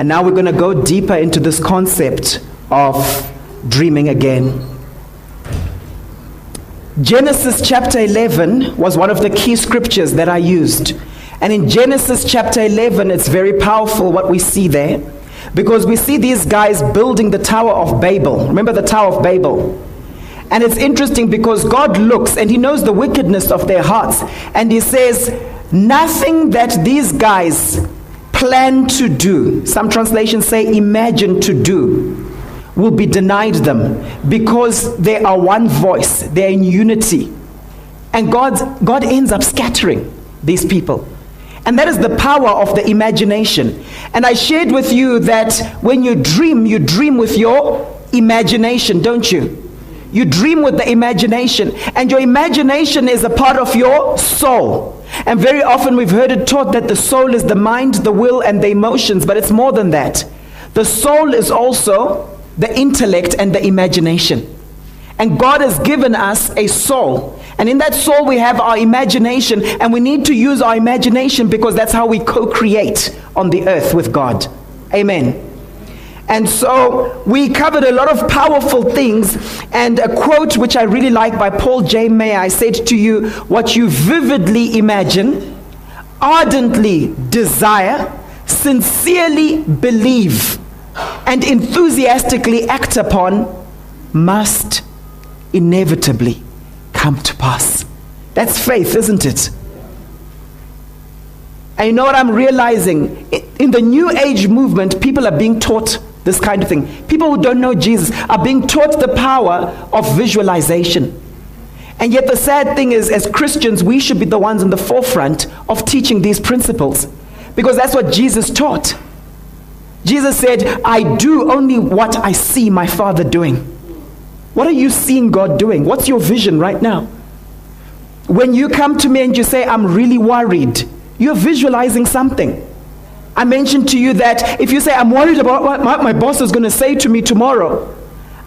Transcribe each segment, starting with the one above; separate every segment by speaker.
Speaker 1: And now we're going to go deeper into this concept of dreaming again. Genesis chapter 11 was one of the key scriptures that I used. And in Genesis chapter 11, it's very powerful what we see there. Because we see these guys building the Tower of Babel. Remember the Tower of Babel? And it's interesting because God looks and He knows the wickedness of their hearts. And He says, Nothing that these guys plan to do, some translations say imagine to do, will be denied them because they are one voice, they're in unity. And God, God ends up scattering these people. And that is the power of the imagination. And I shared with you that when you dream, you dream with your imagination, don't you? You dream with the imagination, and your imagination is a part of your soul. And very often we've heard it taught that the soul is the mind, the will, and the emotions, but it's more than that. The soul is also the intellect and the imagination. And God has given us a soul. And in that soul, we have our imagination, and we need to use our imagination because that's how we co create on the earth with God. Amen. And so we covered a lot of powerful things. And a quote which I really like by Paul J. Meyer I said to you, What you vividly imagine, ardently desire, sincerely believe, and enthusiastically act upon must inevitably come to pass. That's faith, isn't it? And you know what I'm realizing? In the New Age movement, people are being taught this kind of thing. People who don't know Jesus are being taught the power of visualization. And yet, the sad thing is, as Christians, we should be the ones in the forefront of teaching these principles because that's what Jesus taught. Jesus said, I do only what I see my Father doing. What are you seeing God doing? What's your vision right now? When you come to me and you say, I'm really worried, you're visualizing something. I mentioned to you that if you say, I'm worried about what my boss is going to say to me tomorrow,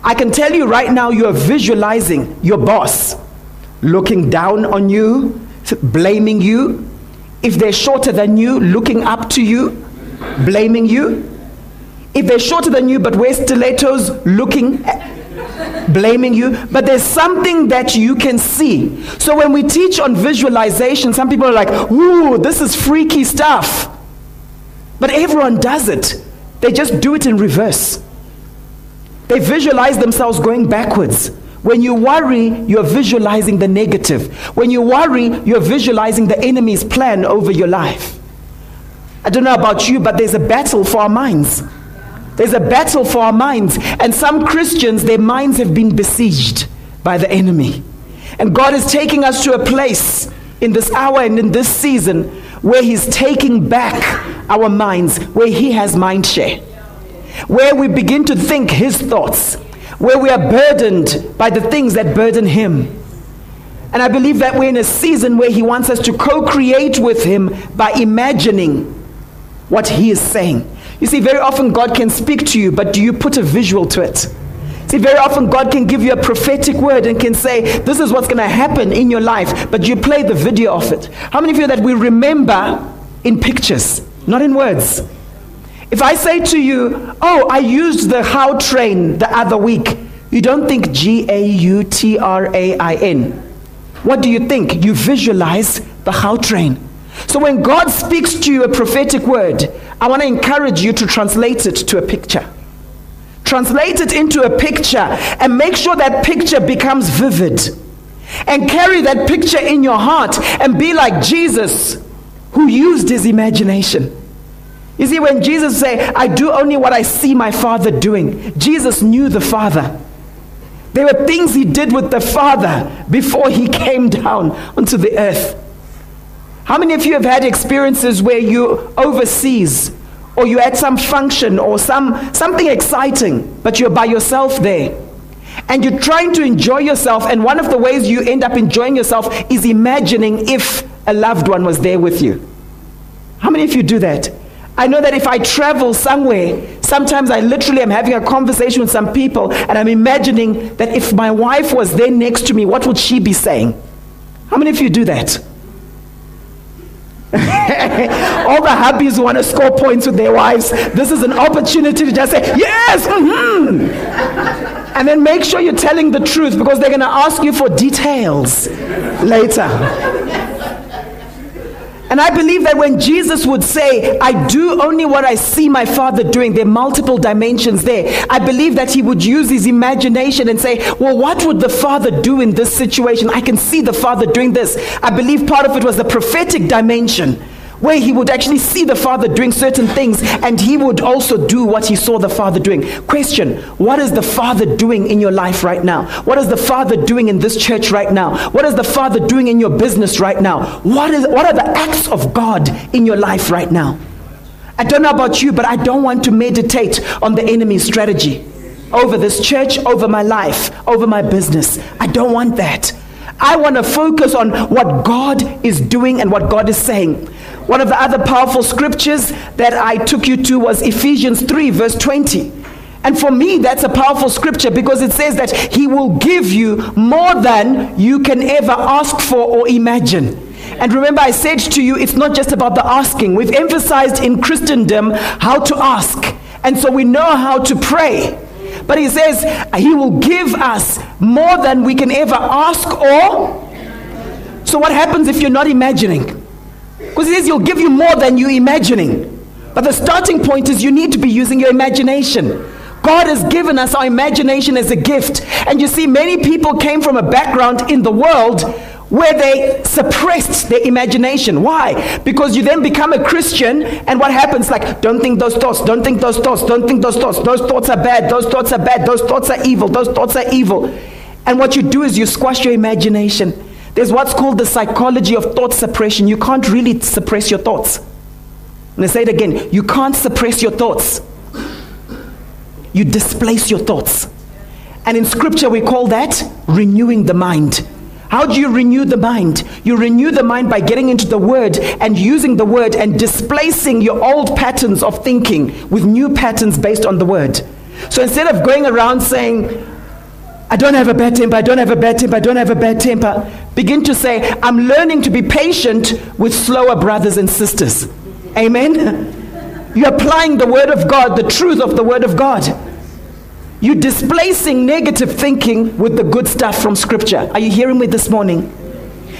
Speaker 1: I can tell you right now you are visualizing your boss looking down on you, blaming you. If they're shorter than you, looking up to you, blaming you. If they're shorter than you but wear stilettos, looking, blaming you. But there's something that you can see. So when we teach on visualization, some people are like, ooh, this is freaky stuff. But everyone does it. They just do it in reverse. They visualize themselves going backwards. When you worry, you're visualizing the negative. When you worry, you're visualizing the enemy's plan over your life. I don't know about you, but there's a battle for our minds. There's a battle for our minds. And some Christians, their minds have been besieged by the enemy. And God is taking us to a place in this hour and in this season where He's taking back our minds, where He has mind share, where we begin to think His thoughts, where we are burdened by the things that burden Him. And I believe that we're in a season where He wants us to co create with Him by imagining what He is saying. You see, very often God can speak to you, but do you put a visual to it? See, very often God can give you a prophetic word and can say, This is what's going to happen in your life, but you play the video of it. How many of you that we remember in pictures, not in words? If I say to you, Oh, I used the Gautrain the other week, you don't think G A U T R A I N. What do you think? You visualize the Gautrain. So when God speaks to you a prophetic word, I want to encourage you to translate it to a picture translate it into a picture and make sure that picture becomes vivid. And carry that picture in your heart and be like Jesus who used his imagination. You see, when Jesus said, I do only what I see my Father doing, Jesus knew the Father. There were things he did with the Father before he came down onto the earth. How many of you have had experiences where you overseas or you're at some function or some, something exciting, but you're by yourself there. And you're trying to enjoy yourself, and one of the ways you end up enjoying yourself is imagining if a loved one was there with you. How many of you do that? I know that if I travel somewhere, sometimes I literally am having a conversation with some people and I'm imagining that if my wife was there next to me, what would she be saying? How many of you do that? All the hubbies who want to score points with their wives. This is an opportunity to just say, yes, mm-hmm. and then make sure you're telling the truth because they're going to ask you for details later. And I believe that when Jesus would say, I do only what I see my Father doing, there are multiple dimensions there. I believe that he would use his imagination and say, Well, what would the Father do in this situation? I can see the Father doing this. I believe part of it was the prophetic dimension where he would actually see the Father doing certain things and he would also do what he saw the Father doing. Question What is the Father doing in your life right now? What is the Father doing in this church right now? What is the Father doing in your business right now? What, is, what are the acts of God in your life right now? I don't know about you, but I don't want to meditate on the enemy's strategy over this church, over my life, over my business. I don't want that. I want to focus on what God is doing and what God is saying. One of the other powerful scriptures that I took you to was Ephesians 3, verse 20. And for me, that's a powerful scripture because it says that He will give you more than you can ever ask for or imagine. And remember, I said to you, it's not just about the asking. We've emphasized in Christendom how to ask. And so we know how to pray. But He says He will give us more than we can ever ask or. So, what happens if you're not imagining? Because he says he'll give you more than you're imagining. But the starting point is you need to be using your imagination. God has given us our imagination as a gift. And you see, many people came from a background in the world where they suppressed their imagination. Why? Because you then become a Christian, and what happens? Like, don't think those thoughts, don't think those thoughts, don't think those thoughts. Those thoughts are bad, those thoughts are bad, those thoughts are evil, those thoughts are evil. And what you do is you squash your imagination. There's what's called the psychology of thought suppression. You can't really suppress your thoughts. And I say it again you can't suppress your thoughts, you displace your thoughts. And in scripture, we call that renewing the mind. How do you renew the mind? You renew the mind by getting into the word and using the word and displacing your old patterns of thinking with new patterns based on the word. So instead of going around saying, I don't have a bad temper, I don't have a bad temper, I don't have a bad temper. Begin to say, I'm learning to be patient with slower brothers and sisters. Amen? You're applying the Word of God, the truth of the Word of God. You're displacing negative thinking with the good stuff from Scripture. Are you hearing me this morning?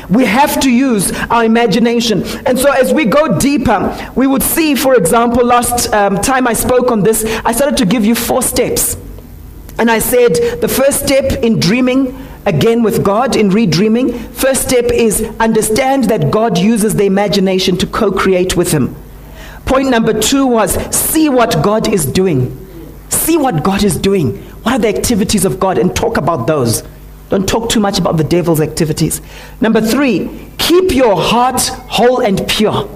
Speaker 1: We have to use our imagination. And so, as we go deeper, we would see, for example, last um, time I spoke on this, I started to give you four steps. And I said the first step in dreaming again with God, in redreaming, first step is understand that God uses the imagination to co create with Him. Point number two was see what God is doing. See what God is doing. What are the activities of God? And talk about those. Don't talk too much about the devil's activities. Number three, keep your heart whole and pure.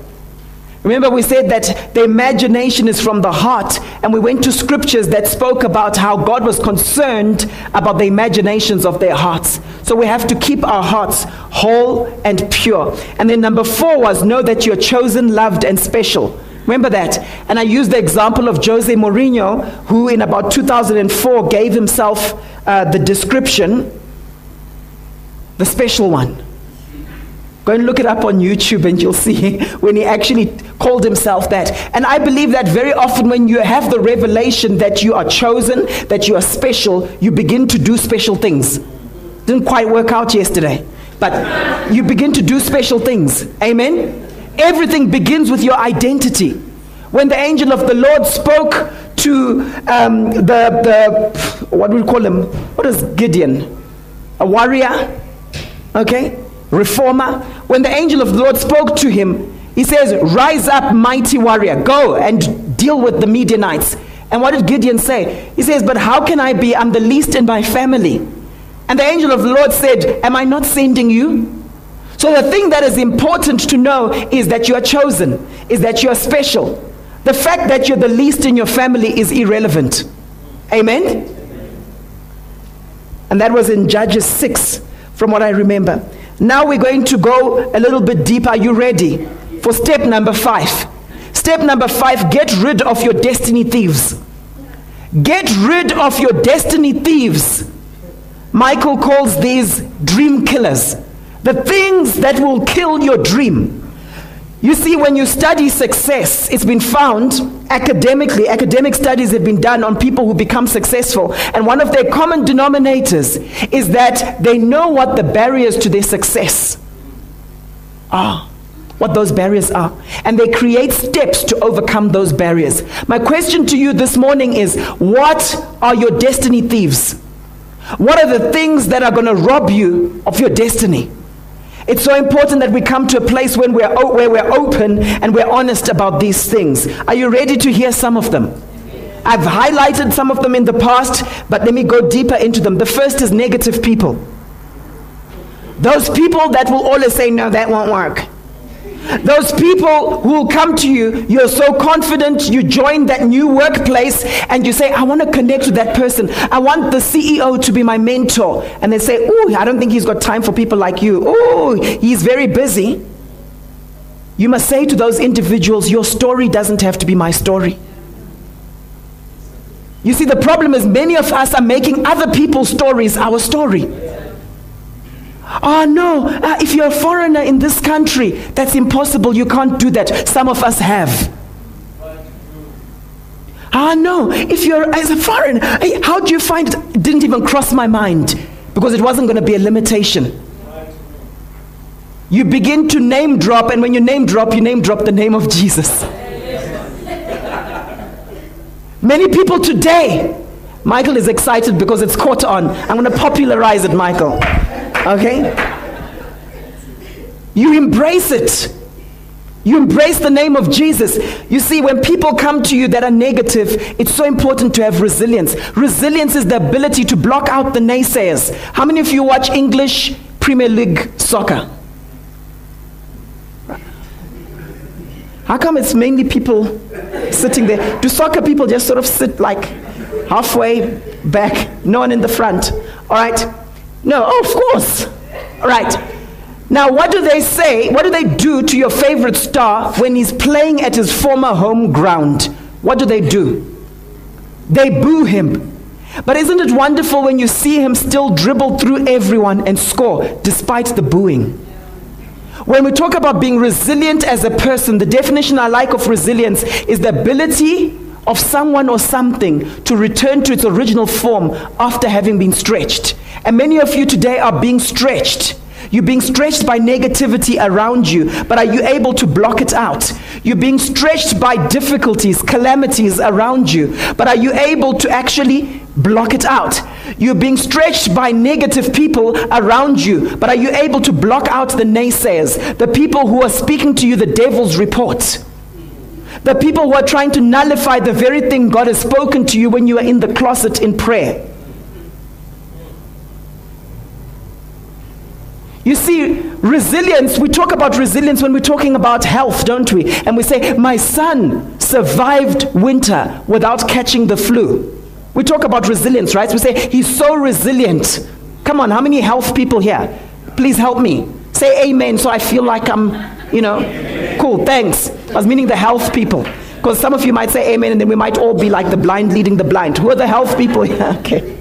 Speaker 1: Remember, we said that the imagination is from the heart, and we went to scriptures that spoke about how God was concerned about the imaginations of their hearts. So we have to keep our hearts whole and pure. And then number four was know that you're chosen, loved, and special. Remember that. And I used the example of Jose Mourinho, who in about 2004 gave himself uh, the description, the special one. Go and look it up on YouTube and you'll see when he actually called himself that. And I believe that very often when you have the revelation that you are chosen, that you are special, you begin to do special things. Didn't quite work out yesterday, but you begin to do special things. Amen? Everything begins with your identity. When the angel of the Lord spoke to um, the, the, what do we call him? What is Gideon? A warrior? Okay? Reformer, when the angel of the Lord spoke to him, he says, Rise up, mighty warrior, go and deal with the Midianites. And what did Gideon say? He says, But how can I be? I'm the least in my family. And the angel of the Lord said, Am I not sending you? So the thing that is important to know is that you are chosen, is that you are special. The fact that you're the least in your family is irrelevant. Amen? And that was in Judges 6, from what I remember. Now we're going to go a little bit deeper. Are you ready for step number five? Step number five get rid of your destiny thieves. Get rid of your destiny thieves. Michael calls these dream killers. The things that will kill your dream. You see, when you study success, it's been found academically, academic studies have been done on people who become successful. And one of their common denominators is that they know what the barriers to their success are, what those barriers are. And they create steps to overcome those barriers. My question to you this morning is what are your destiny thieves? What are the things that are going to rob you of your destiny? It's so important that we come to a place when we're, where we're open and we're honest about these things. Are you ready to hear some of them? I've highlighted some of them in the past, but let me go deeper into them. The first is negative people. Those people that will always say, No, that won't work. Those people who will come to you, you're so confident, you join that new workplace and you say, I want to connect with that person. I want the CEO to be my mentor. And they say, Oh, I don't think he's got time for people like you. Oh, he's very busy. You must say to those individuals, Your story doesn't have to be my story. You see, the problem is many of us are making other people's stories our story. Oh, no, uh, if you're a foreigner in this country, that's impossible. You can't do that. Some of us have. Ah, no, if you're as a foreigner, how do you find it didn't even cross my mind because it wasn't going to be a limitation. You begin to name drop, and when you name drop, you name drop the name of Jesus. Many people today, Michael is excited because it's caught on. I'm going to popularize it, Michael. Okay? You embrace it. You embrace the name of Jesus. You see, when people come to you that are negative, it's so important to have resilience. Resilience is the ability to block out the naysayers. How many of you watch English Premier League soccer? How come it's mainly people sitting there? Do soccer people just sort of sit like halfway back, no one in the front? All right? No, of course. Right. Now, what do they say? What do they do to your favorite star when he's playing at his former home ground? What do they do? They boo him. But isn't it wonderful when you see him still dribble through everyone and score despite the booing? When we talk about being resilient as a person, the definition I like of resilience is the ability of someone or something to return to its original form after having been stretched. And many of you today are being stretched. You're being stretched by negativity around you, but are you able to block it out? You're being stretched by difficulties, calamities around you, but are you able to actually block it out? You're being stretched by negative people around you, but are you able to block out the naysayers, the people who are speaking to you the devil's report? The people who are trying to nullify the very thing God has spoken to you when you are in the closet in prayer. You see, resilience, we talk about resilience when we're talking about health, don't we? And we say, My son survived winter without catching the flu. We talk about resilience, right? We say, He's so resilient. Come on, how many health people here? Please help me. Say amen so I feel like I'm, you know, cool, thanks. I was meaning the health people. Because some of you might say amen and then we might all be like the blind leading the blind. Who are the health people? okay.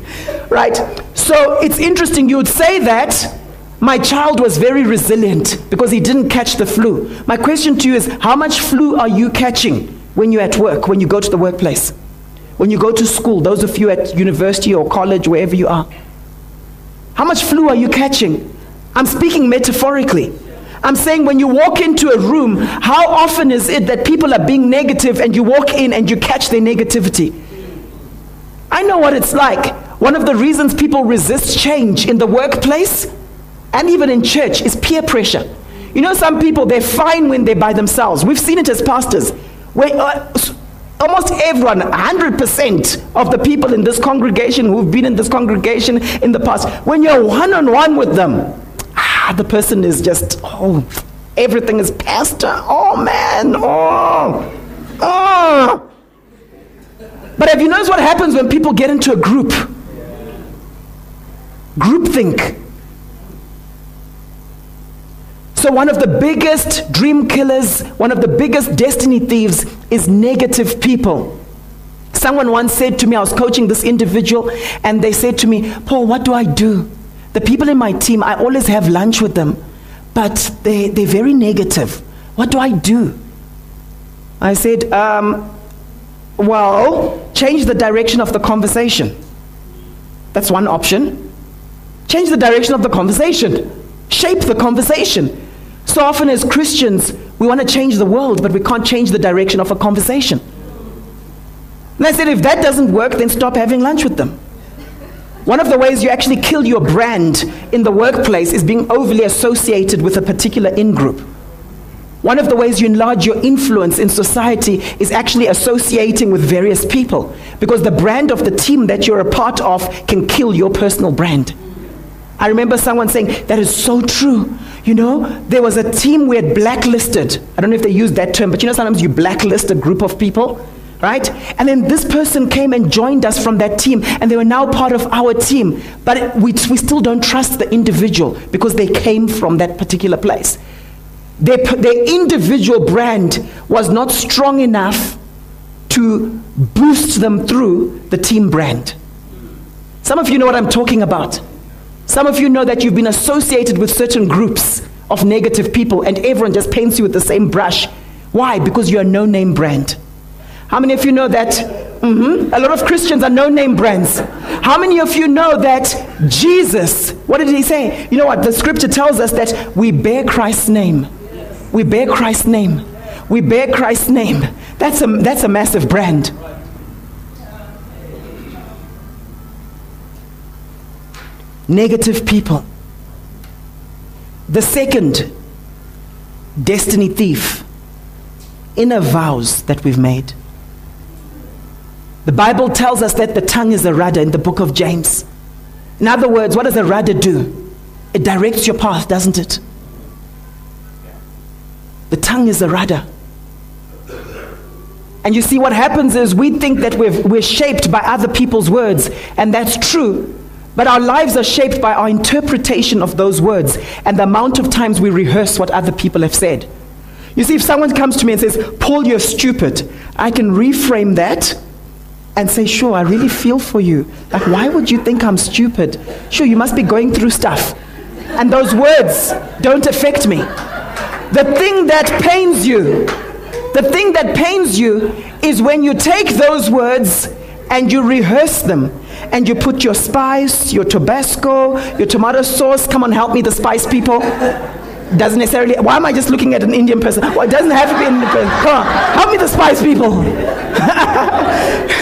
Speaker 1: Right. So it's interesting you would say that my child was very resilient because he didn't catch the flu. My question to you is how much flu are you catching when you're at work, when you go to the workplace, when you go to school, those of you at university or college, wherever you are? How much flu are you catching? I'm speaking metaphorically. I'm saying when you walk into a room, how often is it that people are being negative and you walk in and you catch their negativity? I know what it's like. One of the reasons people resist change in the workplace and even in church is peer pressure. You know, some people, they're fine when they're by themselves. We've seen it as pastors. Where, uh, almost everyone, 100% of the people in this congregation who've been in this congregation in the past, when you're one on one with them, ah, the person is just, oh, everything is pastor. Oh, man. Oh, oh. But have you noticed what happens when people get into a group? Groupthink. So, one of the biggest dream killers, one of the biggest destiny thieves is negative people. Someone once said to me, I was coaching this individual, and they said to me, Paul, what do I do? The people in my team, I always have lunch with them, but they, they're very negative. What do I do? I said, um, Well, change the direction of the conversation. That's one option. Change the direction of the conversation, shape the conversation. So often, as Christians, we want to change the world, but we can't change the direction of a conversation. And I said, if that doesn't work, then stop having lunch with them. One of the ways you actually kill your brand in the workplace is being overly associated with a particular in group. One of the ways you enlarge your influence in society is actually associating with various people because the brand of the team that you're a part of can kill your personal brand. I remember someone saying, That is so true. You know, there was a team we had blacklisted. I don't know if they used that term, but you know, sometimes you blacklist a group of people, right? And then this person came and joined us from that team, and they were now part of our team. But we, we still don't trust the individual because they came from that particular place. Their, their individual brand was not strong enough to boost them through the team brand. Some of you know what I'm talking about. Some of you know that you've been associated with certain groups of negative people and everyone just paints you with the same brush. Why? Because you're a no name brand. How many of you know that mm-hmm, a lot of Christians are no name brands? How many of you know that Jesus, what did he say? You know what? The scripture tells us that we bear Christ's name. We bear Christ's name. We bear Christ's name. That's a, that's a massive brand. Negative people. The second destiny thief, inner vows that we've made. The Bible tells us that the tongue is a rudder in the book of James. In other words, what does a rudder do? It directs your path, doesn't it? The tongue is a rudder. And you see, what happens is we think that we're, we're shaped by other people's words, and that's true. But our lives are shaped by our interpretation of those words and the amount of times we rehearse what other people have said. You see, if someone comes to me and says, Paul, you're stupid, I can reframe that and say, Sure, I really feel for you. Like, why would you think I'm stupid? Sure, you must be going through stuff. And those words don't affect me. The thing that pains you, the thing that pains you is when you take those words and you rehearse them and you put your spice, your Tabasco, your tomato sauce. Come on, help me, the spice people. Doesn't necessarily, why am I just looking at an Indian person? Well, it doesn't have to be an Indian person. Come on, help me, the spice people.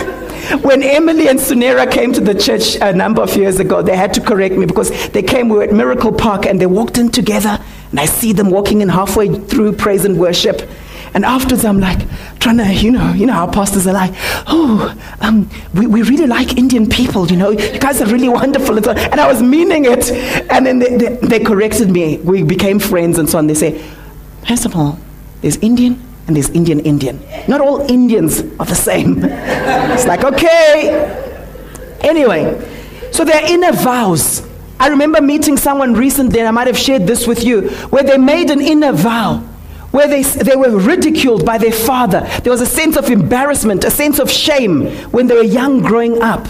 Speaker 1: when Emily and Sunera came to the church a number of years ago, they had to correct me because they came, we were at Miracle Park, and they walked in together, and I see them walking in halfway through praise and worship. And afterwards, I'm like, trying to, you know, you know how pastors are like, oh, um, we, we really like Indian people, you know, you guys are really wonderful. And I was meaning it. And then they, they, they corrected me. We became friends and so on. They say, first of all, there's Indian and there's Indian Indian. Not all Indians are the same. it's like, okay. Anyway, so they're inner vows. I remember meeting someone recently, and I might have shared this with you, where they made an inner vow where they, they were ridiculed by their father. There was a sense of embarrassment, a sense of shame when they were young growing up.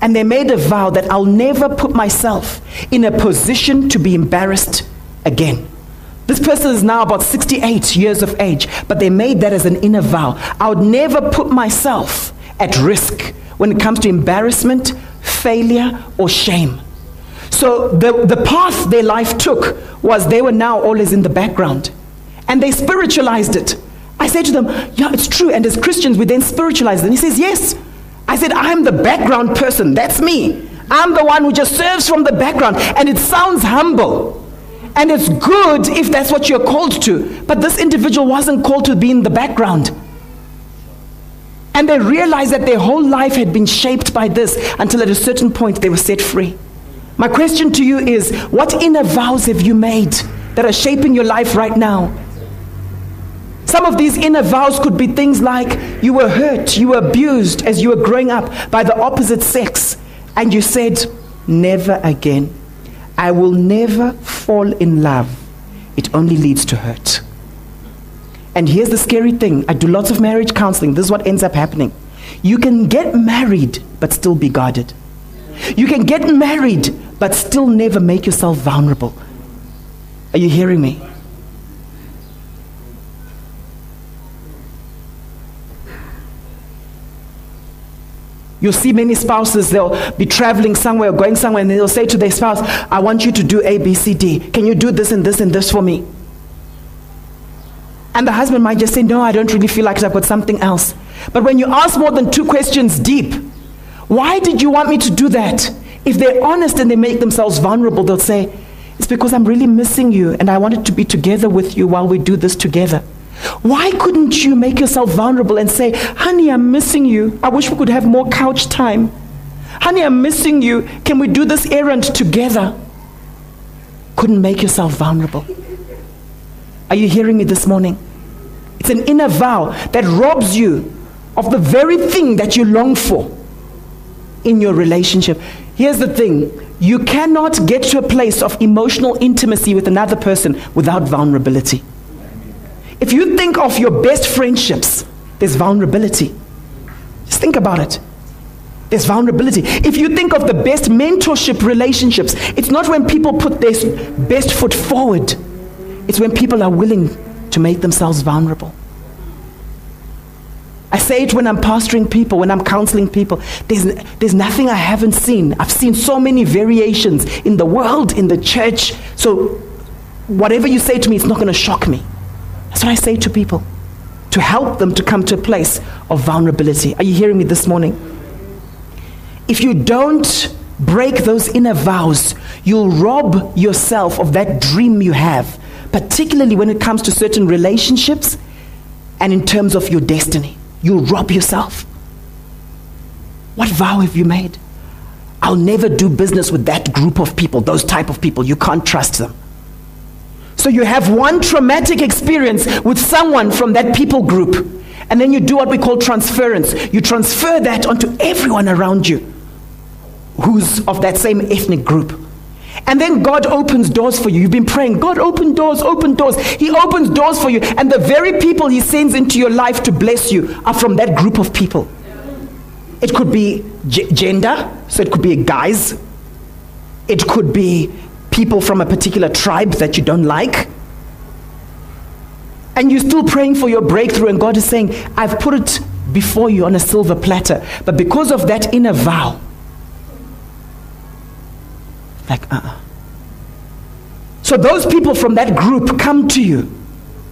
Speaker 1: And they made a vow that I'll never put myself in a position to be embarrassed again. This person is now about 68 years of age, but they made that as an inner vow. I would never put myself at risk when it comes to embarrassment, failure, or shame. So the, the path their life took was they were now always in the background and they spiritualized it. I said to them, Yeah, it's true. And as Christians, we then spiritualize it. And he says, Yes. I said, I'm the background person. That's me. I'm the one who just serves from the background. And it sounds humble. And it's good if that's what you're called to. But this individual wasn't called to be in the background. And they realized that their whole life had been shaped by this until at a certain point they were set free. My question to you is what inner vows have you made that are shaping your life right now? Some of these inner vows could be things like you were hurt, you were abused as you were growing up by the opposite sex, and you said, Never again. I will never fall in love. It only leads to hurt. And here's the scary thing I do lots of marriage counseling. This is what ends up happening. You can get married, but still be guarded. You can get married, but still never make yourself vulnerable. Are you hearing me? You'll see many spouses, they'll be traveling somewhere going somewhere, and they'll say to their spouse, I want you to do A, B, C, D. Can you do this and this and this for me? And the husband might just say, No, I don't really feel like it. I've got something else. But when you ask more than two questions deep, why did you want me to do that? If they're honest and they make themselves vulnerable, they'll say, It's because I'm really missing you and I wanted to be together with you while we do this together. Why couldn't you make yourself vulnerable and say, Honey, I'm missing you. I wish we could have more couch time. Honey, I'm missing you. Can we do this errand together? Couldn't make yourself vulnerable. Are you hearing me this morning? It's an inner vow that robs you of the very thing that you long for in your relationship. Here's the thing you cannot get to a place of emotional intimacy with another person without vulnerability. If you think of your best friendships, there's vulnerability. Just think about it. There's vulnerability. If you think of the best mentorship relationships, it's not when people put their best foot forward, it's when people are willing to make themselves vulnerable. I say it when I'm pastoring people, when I'm counseling people. There's, there's nothing I haven't seen. I've seen so many variations in the world, in the church. So, whatever you say to me, it's not going to shock me. That's what I say to people to help them to come to a place of vulnerability. Are you hearing me this morning? If you don't break those inner vows, you'll rob yourself of that dream you have, particularly when it comes to certain relationships and in terms of your destiny. You'll rob yourself. What vow have you made? I'll never do business with that group of people, those type of people. You can't trust them. So you have one traumatic experience with someone from that people group, and then you do what we call transference. You transfer that onto everyone around you who's of that same ethnic group. And then God opens doors for you. You've been praying, God, open doors, open doors. He opens doors for you. And the very people He sends into your life to bless you are from that group of people. It could be gender, so it could be guys. It could be people from a particular tribe that you don't like. And you're still praying for your breakthrough, and God is saying, I've put it before you on a silver platter. But because of that inner vow, like, uh uh So those people from that group come to you,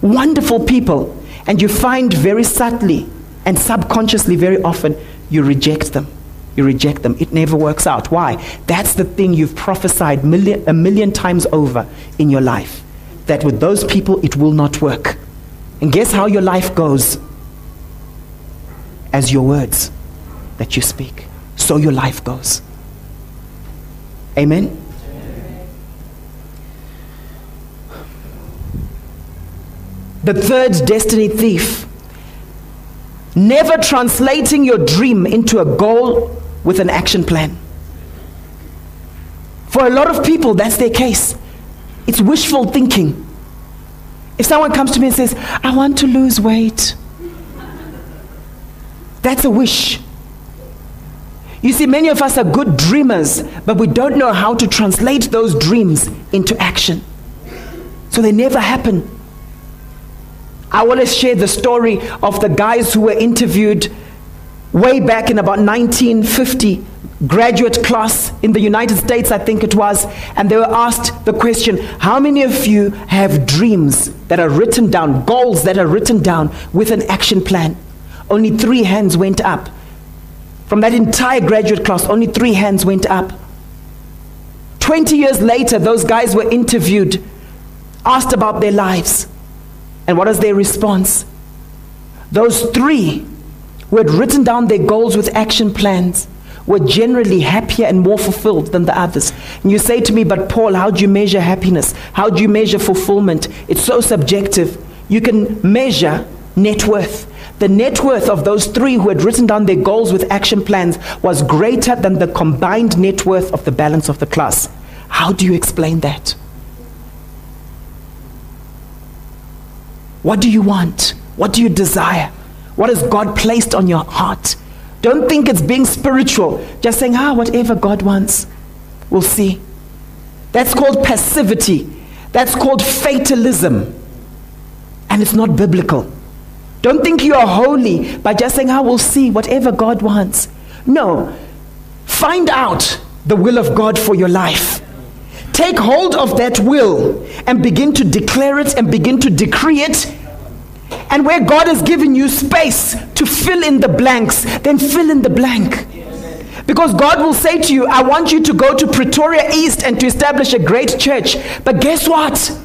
Speaker 1: wonderful people, and you find very subtly and subconsciously, very often, you reject them. You reject them. It never works out. Why? That's the thing you've prophesied million, a million times over in your life. That with those people, it will not work. And guess how your life goes? As your words that you speak. So your life goes. Amen? The third destiny thief. Never translating your dream into a goal with an action plan. For a lot of people, that's their case. It's wishful thinking. If someone comes to me and says, I want to lose weight, that's a wish. You see, many of us are good dreamers, but we don't know how to translate those dreams into action. So they never happen. I to share the story of the guys who were interviewed way back in about 1950 graduate class in the United States, I think it was, and they were asked the question How many of you have dreams that are written down, goals that are written down with an action plan? Only three hands went up. From that entire graduate class, only three hands went up. 20 years later, those guys were interviewed, asked about their lives. And what was their response? Those three who had written down their goals with action plans were generally happier and more fulfilled than the others. And you say to me, but Paul, how do you measure happiness? How do you measure fulfillment? It's so subjective. You can measure net worth. The net worth of those three who had written down their goals with action plans was greater than the combined net worth of the balance of the class. How do you explain that? What do you want? What do you desire? What has God placed on your heart? Don't think it's being spiritual, just saying, ah, whatever God wants. We'll see. That's called passivity. That's called fatalism. And it's not biblical. Don't think you are holy by just saying, ah, we'll see, whatever God wants. No. Find out the will of God for your life. Take hold of that will and begin to declare it and begin to decree it. And where God has given you space to fill in the blanks, then fill in the blank. Because God will say to you, I want you to go to Pretoria East and to establish a great church. But guess what?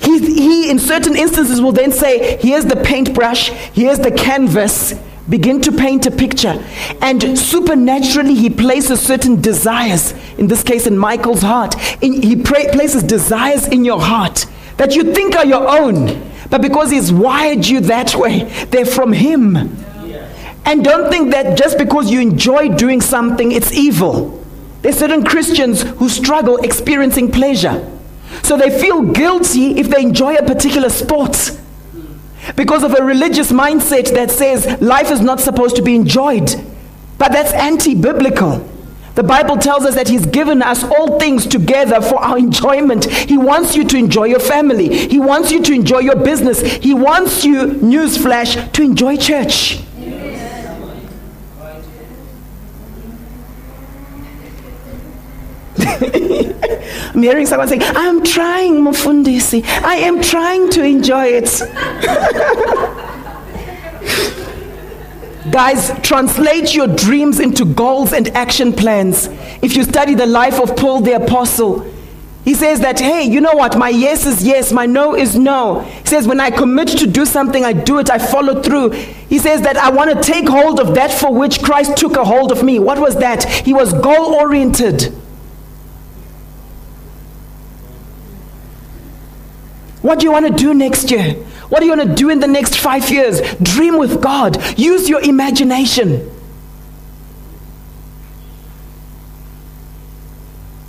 Speaker 1: He, he, in certain instances, will then say, Here's the paintbrush, here's the canvas. Begin to paint a picture. And supernaturally, he places certain desires, in this case, in Michael's heart. In, he pra- places desires in your heart that you think are your own. But because he's wired you that way, they're from him. And don't think that just because you enjoy doing something, it's evil. There's certain Christians who struggle experiencing pleasure. So they feel guilty if they enjoy a particular sport because of a religious mindset that says life is not supposed to be enjoyed. But that's anti biblical. The Bible tells us that He's given us all things together for our enjoyment. He wants you to enjoy your family, He wants you to enjoy your business, He wants you, newsflash, to enjoy church. I'm hearing someone saying, I'm trying, Mufundisi. I am trying to enjoy it. Guys, translate your dreams into goals and action plans. If you study the life of Paul the Apostle, he says that, hey, you know what? My yes is yes, my no is no. He says, when I commit to do something, I do it, I follow through. He says that I want to take hold of that for which Christ took a hold of me. What was that? He was goal oriented. What do you want to do next year? What do you want to do in the next five years? Dream with God. Use your imagination.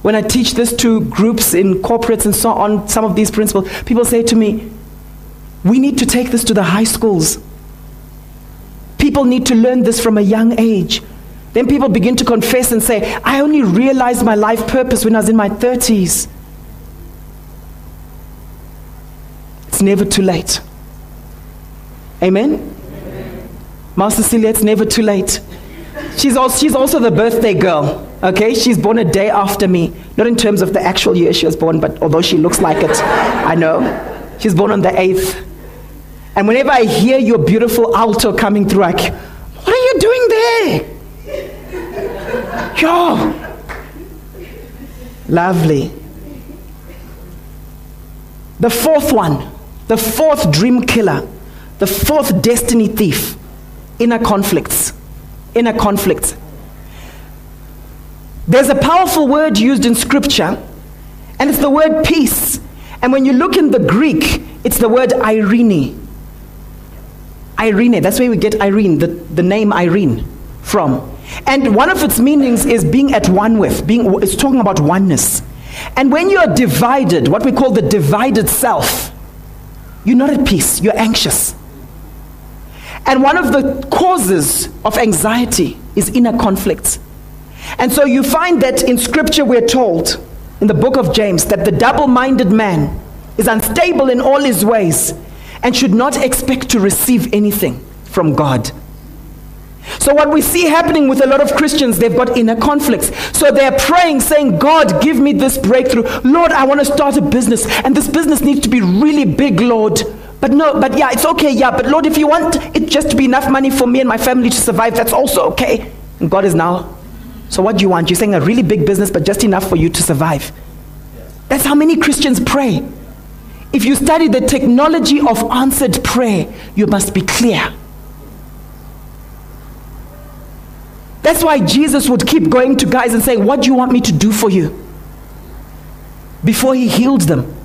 Speaker 1: When I teach this to groups in corporates and so on, some of these principles, people say to me, we need to take this to the high schools. People need to learn this from a young age. Then people begin to confess and say, I only realized my life purpose when I was in my 30s. It's never too late. Amen? Amen. Master Celia, it's never too late. She's also, she's also the birthday girl. Okay? She's born a day after me. Not in terms of the actual year she was born, but although she looks like it, I know. She's born on the 8th. And whenever I hear your beautiful alto coming through, like, what are you doing there? Yo. Lovely. The fourth one the fourth dream killer, the fourth destiny thief, inner conflicts. Inner conflicts. There's a powerful word used in scripture, and it's the word peace. And when you look in the Greek, it's the word Irene. Irene, that's where we get Irene, the, the name Irene from. And one of its meanings is being at one with, being, it's talking about oneness. And when you're divided, what we call the divided self, you're not at peace, you're anxious. And one of the causes of anxiety is inner conflicts. And so you find that in scripture we're told in the book of James that the double minded man is unstable in all his ways and should not expect to receive anything from God. So, what we see happening with a lot of Christians, they've got inner conflicts. So, they're praying, saying, God, give me this breakthrough. Lord, I want to start a business, and this business needs to be really big, Lord. But no, but yeah, it's okay, yeah. But Lord, if you want it just to be enough money for me and my family to survive, that's also okay. And God is now, so what do you want? You're saying a really big business, but just enough for you to survive. That's how many Christians pray. If you study the technology of answered prayer, you must be clear. That's why Jesus would keep going to guys and saying, What do you want me to do for you? Before he healed them.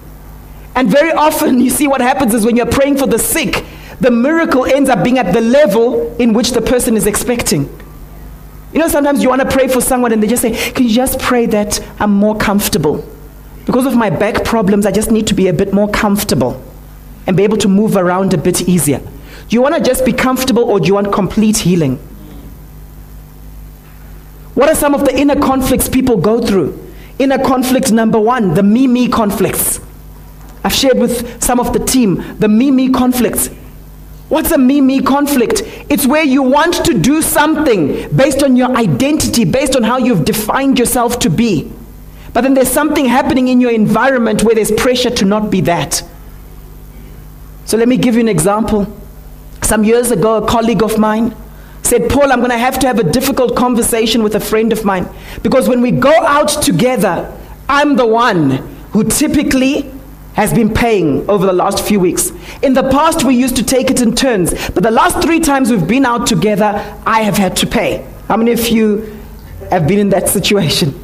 Speaker 1: And very often, you see what happens is when you're praying for the sick, the miracle ends up being at the level in which the person is expecting. You know, sometimes you want to pray for someone and they just say, Can you just pray that I'm more comfortable? Because of my back problems, I just need to be a bit more comfortable and be able to move around a bit easier. Do you want to just be comfortable or do you want complete healing? What are some of the inner conflicts people go through? Inner conflict number one, the me me conflicts. I've shared with some of the team the me me conflicts. What's a me me conflict? It's where you want to do something based on your identity, based on how you've defined yourself to be. But then there's something happening in your environment where there's pressure to not be that. So let me give you an example. Some years ago, a colleague of mine said, Paul, I'm going to have to have a difficult conversation with a friend of mine because when we go out together, I'm the one who typically has been paying over the last few weeks. In the past, we used to take it in turns, but the last three times we've been out together, I have had to pay. How many of you have been in that situation?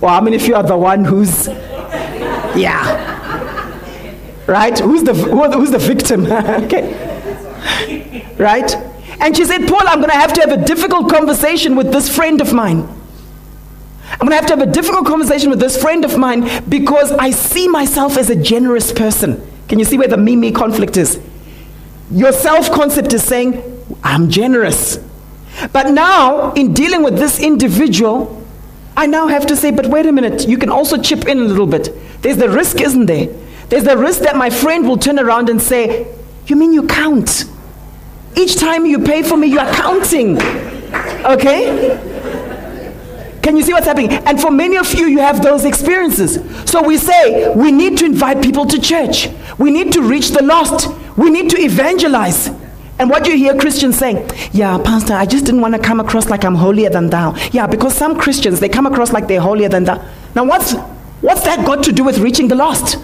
Speaker 1: Or how many of you are the one who's, yeah, right? Who's the, who's the victim? okay, right? And she said, Paul, I'm going to have to have a difficult conversation with this friend of mine. I'm going to have to have a difficult conversation with this friend of mine because I see myself as a generous person. Can you see where the me me conflict is? Your self concept is saying, I'm generous. But now, in dealing with this individual, I now have to say, but wait a minute, you can also chip in a little bit. There's the risk, isn't there? There's the risk that my friend will turn around and say, You mean you count? Each time you pay for me, you are counting. Okay? Can you see what's happening? And for many of you, you have those experiences. So we say we need to invite people to church. We need to reach the lost. We need to evangelize. And what do you hear Christians saying, yeah, Pastor, I just didn't want to come across like I'm holier than thou. Yeah, because some Christians, they come across like they're holier than thou. Now, what's, what's that got to do with reaching the lost?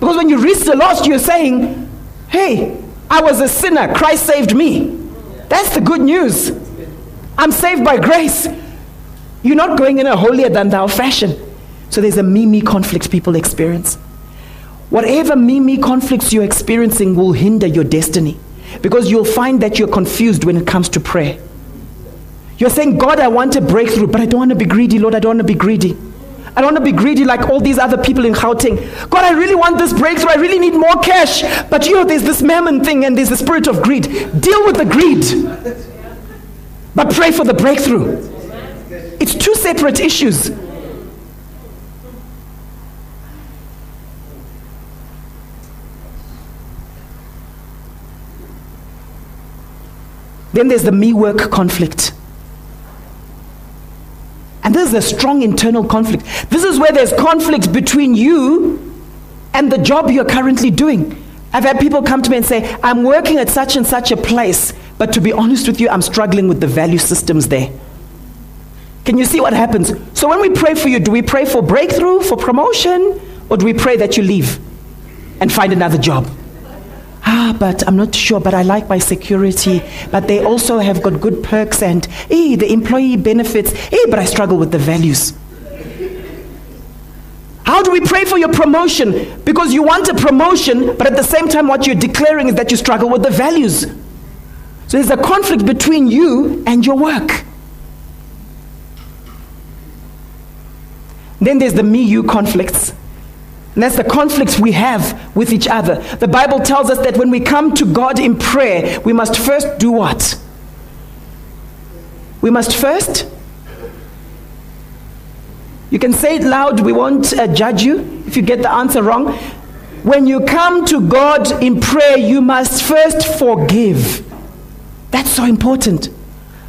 Speaker 1: Because when you reach the lost, you're saying, hey, I was a sinner, Christ saved me. That's the good news. I'm saved by grace. You're not going in a holier than thou fashion. So there's a me me conflict people experience. Whatever me me conflicts you're experiencing will hinder your destiny because you'll find that you're confused when it comes to prayer. You're saying, God, I want a breakthrough, but I don't want to be greedy, Lord. I don't want to be greedy. I don't want to be greedy like all these other people in Gauteng. God, I really want this breakthrough. I really need more cash. But you know, there's this mammon thing and there's the spirit of greed. Deal with the greed. But pray for the breakthrough. It's two separate issues. Then there's the me work conflict. And this is a strong internal conflict. This is where there's conflict between you and the job you're currently doing. I've had people come to me and say, I'm working at such and such a place, but to be honest with you, I'm struggling with the value systems there. Can you see what happens? So when we pray for you, do we pray for breakthrough, for promotion, or do we pray that you leave and find another job? Ah, but I'm not sure, but I like my security. But they also have got good perks and eh, the employee benefits. Eh, but I struggle with the values. How do we pray for your promotion? Because you want a promotion, but at the same time, what you're declaring is that you struggle with the values. So there's a conflict between you and your work. Then there's the me you conflicts. And that's the conflicts we have with each other. The Bible tells us that when we come to God in prayer, we must first do what? We must first. You can say it loud, we won't uh, judge you if you get the answer wrong. When you come to God in prayer, you must first forgive. That's so important.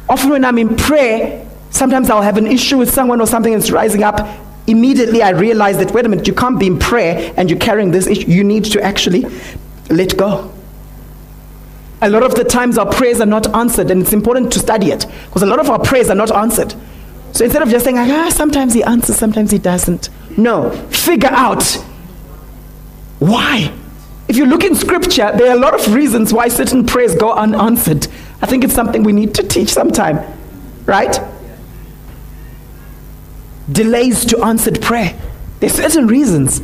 Speaker 1: Often when I'm in prayer, sometimes I'll have an issue with someone or something that's rising up, immediately I realized that, wait a minute, you can't be in prayer and you're carrying this issue. You need to actually let go. A lot of the times our prayers are not answered, and it's important to study it because a lot of our prayers are not answered. So instead of just saying, ah, sometimes he answers, sometimes he doesn't. No, figure out why. If you look in scripture, there are a lot of reasons why certain prayers go unanswered. I think it's something we need to teach sometime, right? Delays to answered prayer. There's certain reasons.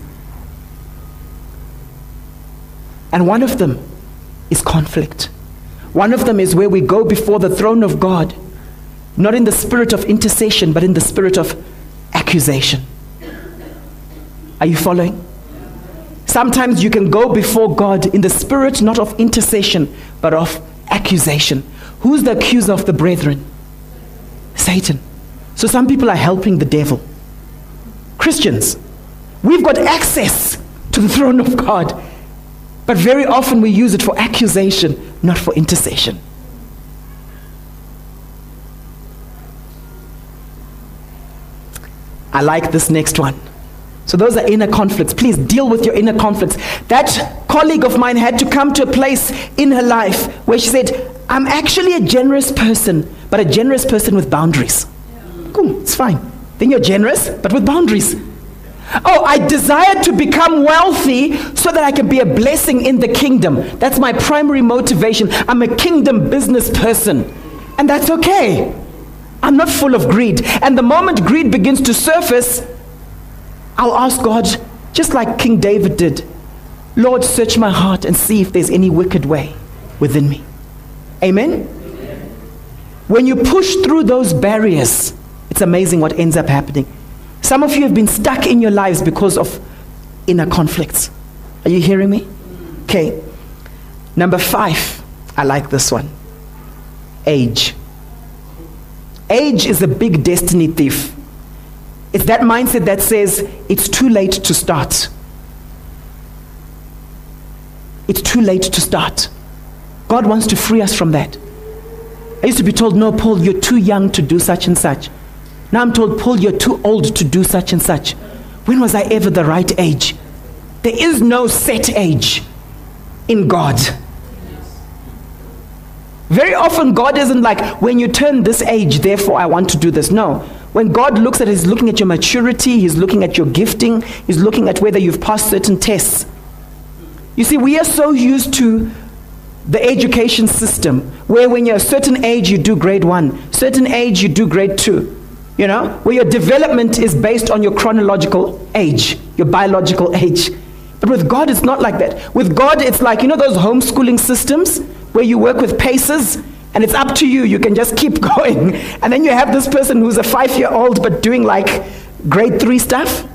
Speaker 1: And one of them is conflict. One of them is where we go before the throne of God, not in the spirit of intercession, but in the spirit of accusation. Are you following? Sometimes you can go before God in the spirit not of intercession, but of accusation. Who's the accuser of the brethren? Satan. So some people are helping the devil. Christians, we've got access to the throne of God, but very often we use it for accusation. not for intercession. I like this next one. So those are inner conflicts. Please deal with your inner conflicts. That colleague of mine had to come to a place in her life where she said, I'm actually a generous person, but a generous person with boundaries. Cool, it's fine. Then you're generous, but with boundaries. Oh, I desire to become wealthy so that I can be a blessing in the kingdom. That's my primary motivation. I'm a kingdom business person. And that's okay. I'm not full of greed. And the moment greed begins to surface, I'll ask God, just like King David did, Lord, search my heart and see if there's any wicked way within me. Amen? When you push through those barriers, amazing what ends up happening. Some of you have been stuck in your lives because of inner conflicts. Are you hearing me? Okay. Number five, I like this one age. Age is a big destiny thief. It's that mindset that says it's too late to start. It's too late to start. God wants to free us from that. I used to be told, no, Paul, you're too young to do such and such. Now I'm told, Paul, you're too old to do such and such. When was I ever the right age? There is no set age in God. Very often, God isn't like, when you turn this age, therefore I want to do this. No. When God looks at it, He's looking at your maturity, He's looking at your gifting, He's looking at whether you've passed certain tests. You see, we are so used to the education system where when you're a certain age, you do grade one, certain age, you do grade two. You know, where your development is based on your chronological age, your biological age. But with God, it's not like that. With God, it's like, you know, those homeschooling systems where you work with paces and it's up to you. You can just keep going. And then you have this person who's a five year old but doing like grade three stuff.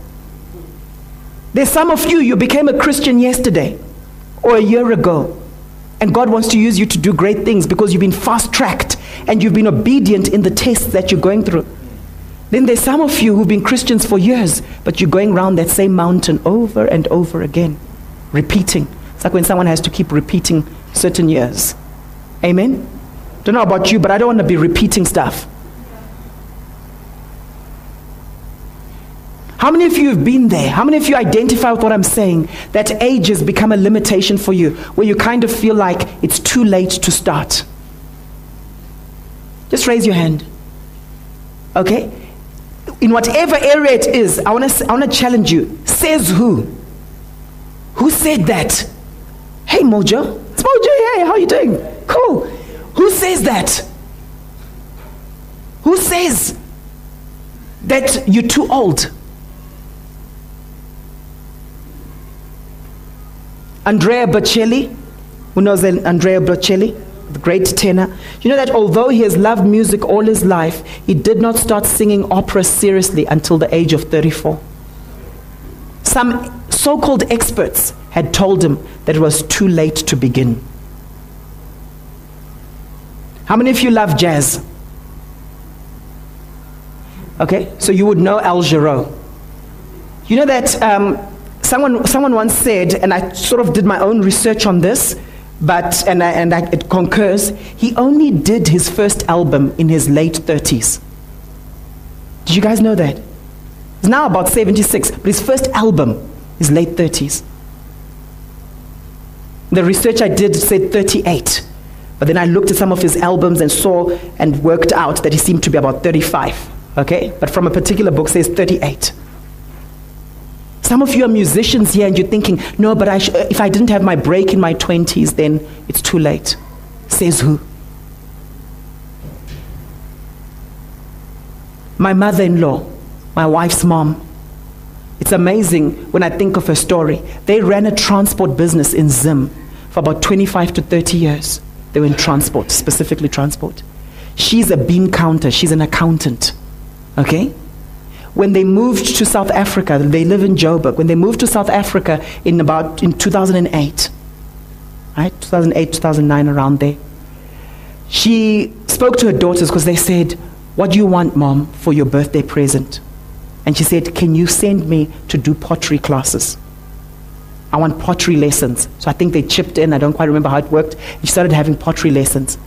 Speaker 1: There's some of you, you became a Christian yesterday or a year ago. And God wants to use you to do great things because you've been fast tracked and you've been obedient in the tests that you're going through. Then there's some of you who've been Christians for years, but you're going around that same mountain over and over again, repeating. It's like when someone has to keep repeating certain years. Amen? Don't know about you, but I don't want to be repeating stuff. How many of you have been there? How many of you identify with what I'm saying? That age has become a limitation for you, where you kind of feel like it's too late to start. Just raise your hand. Okay? In whatever area it is, I want to I want to challenge you. Says who? Who said that? Hey Mojo. It's Mojo. Hey, how are you doing? Cool. Who says that? Who says that you're too old? Andrea Bocelli, who knows Andrea Bocelli, the great tenor. You know that although he has loved music all his life, he did not start singing opera seriously until the age of 34. Some so called experts had told him that it was too late to begin. How many of you love jazz? Okay, so you would know Al Jarreau. You know that um, someone, someone once said, and I sort of did my own research on this, but, and, I, and I, it concurs, he only did his first album in his late 30s. Did you guys know that? He's now about 76, but his first album is late 30s. The research I did said 38. But then I looked at some of his albums and saw and worked out that he seemed to be about 35. Okay? But from a particular book says 38. Some of you are musicians here and you're thinking, no, but I sh- uh, if I didn't have my break in my 20s, then it's too late. Says who? My mother in law, my wife's mom. It's amazing when I think of her story. They ran a transport business in Zim for about 25 to 30 years. They were in transport, specifically transport. She's a bean counter, she's an accountant. Okay? When they moved to South Africa, they live in Joburg. When they moved to South Africa in about in 2008, right, 2008, 2009, around there, she spoke to her daughters because they said, "What do you want, mom, for your birthday present?" And she said, "Can you send me to do pottery classes?" I want pottery lessons. So I think they chipped in. I don't quite remember how it worked. She started having pottery lessons.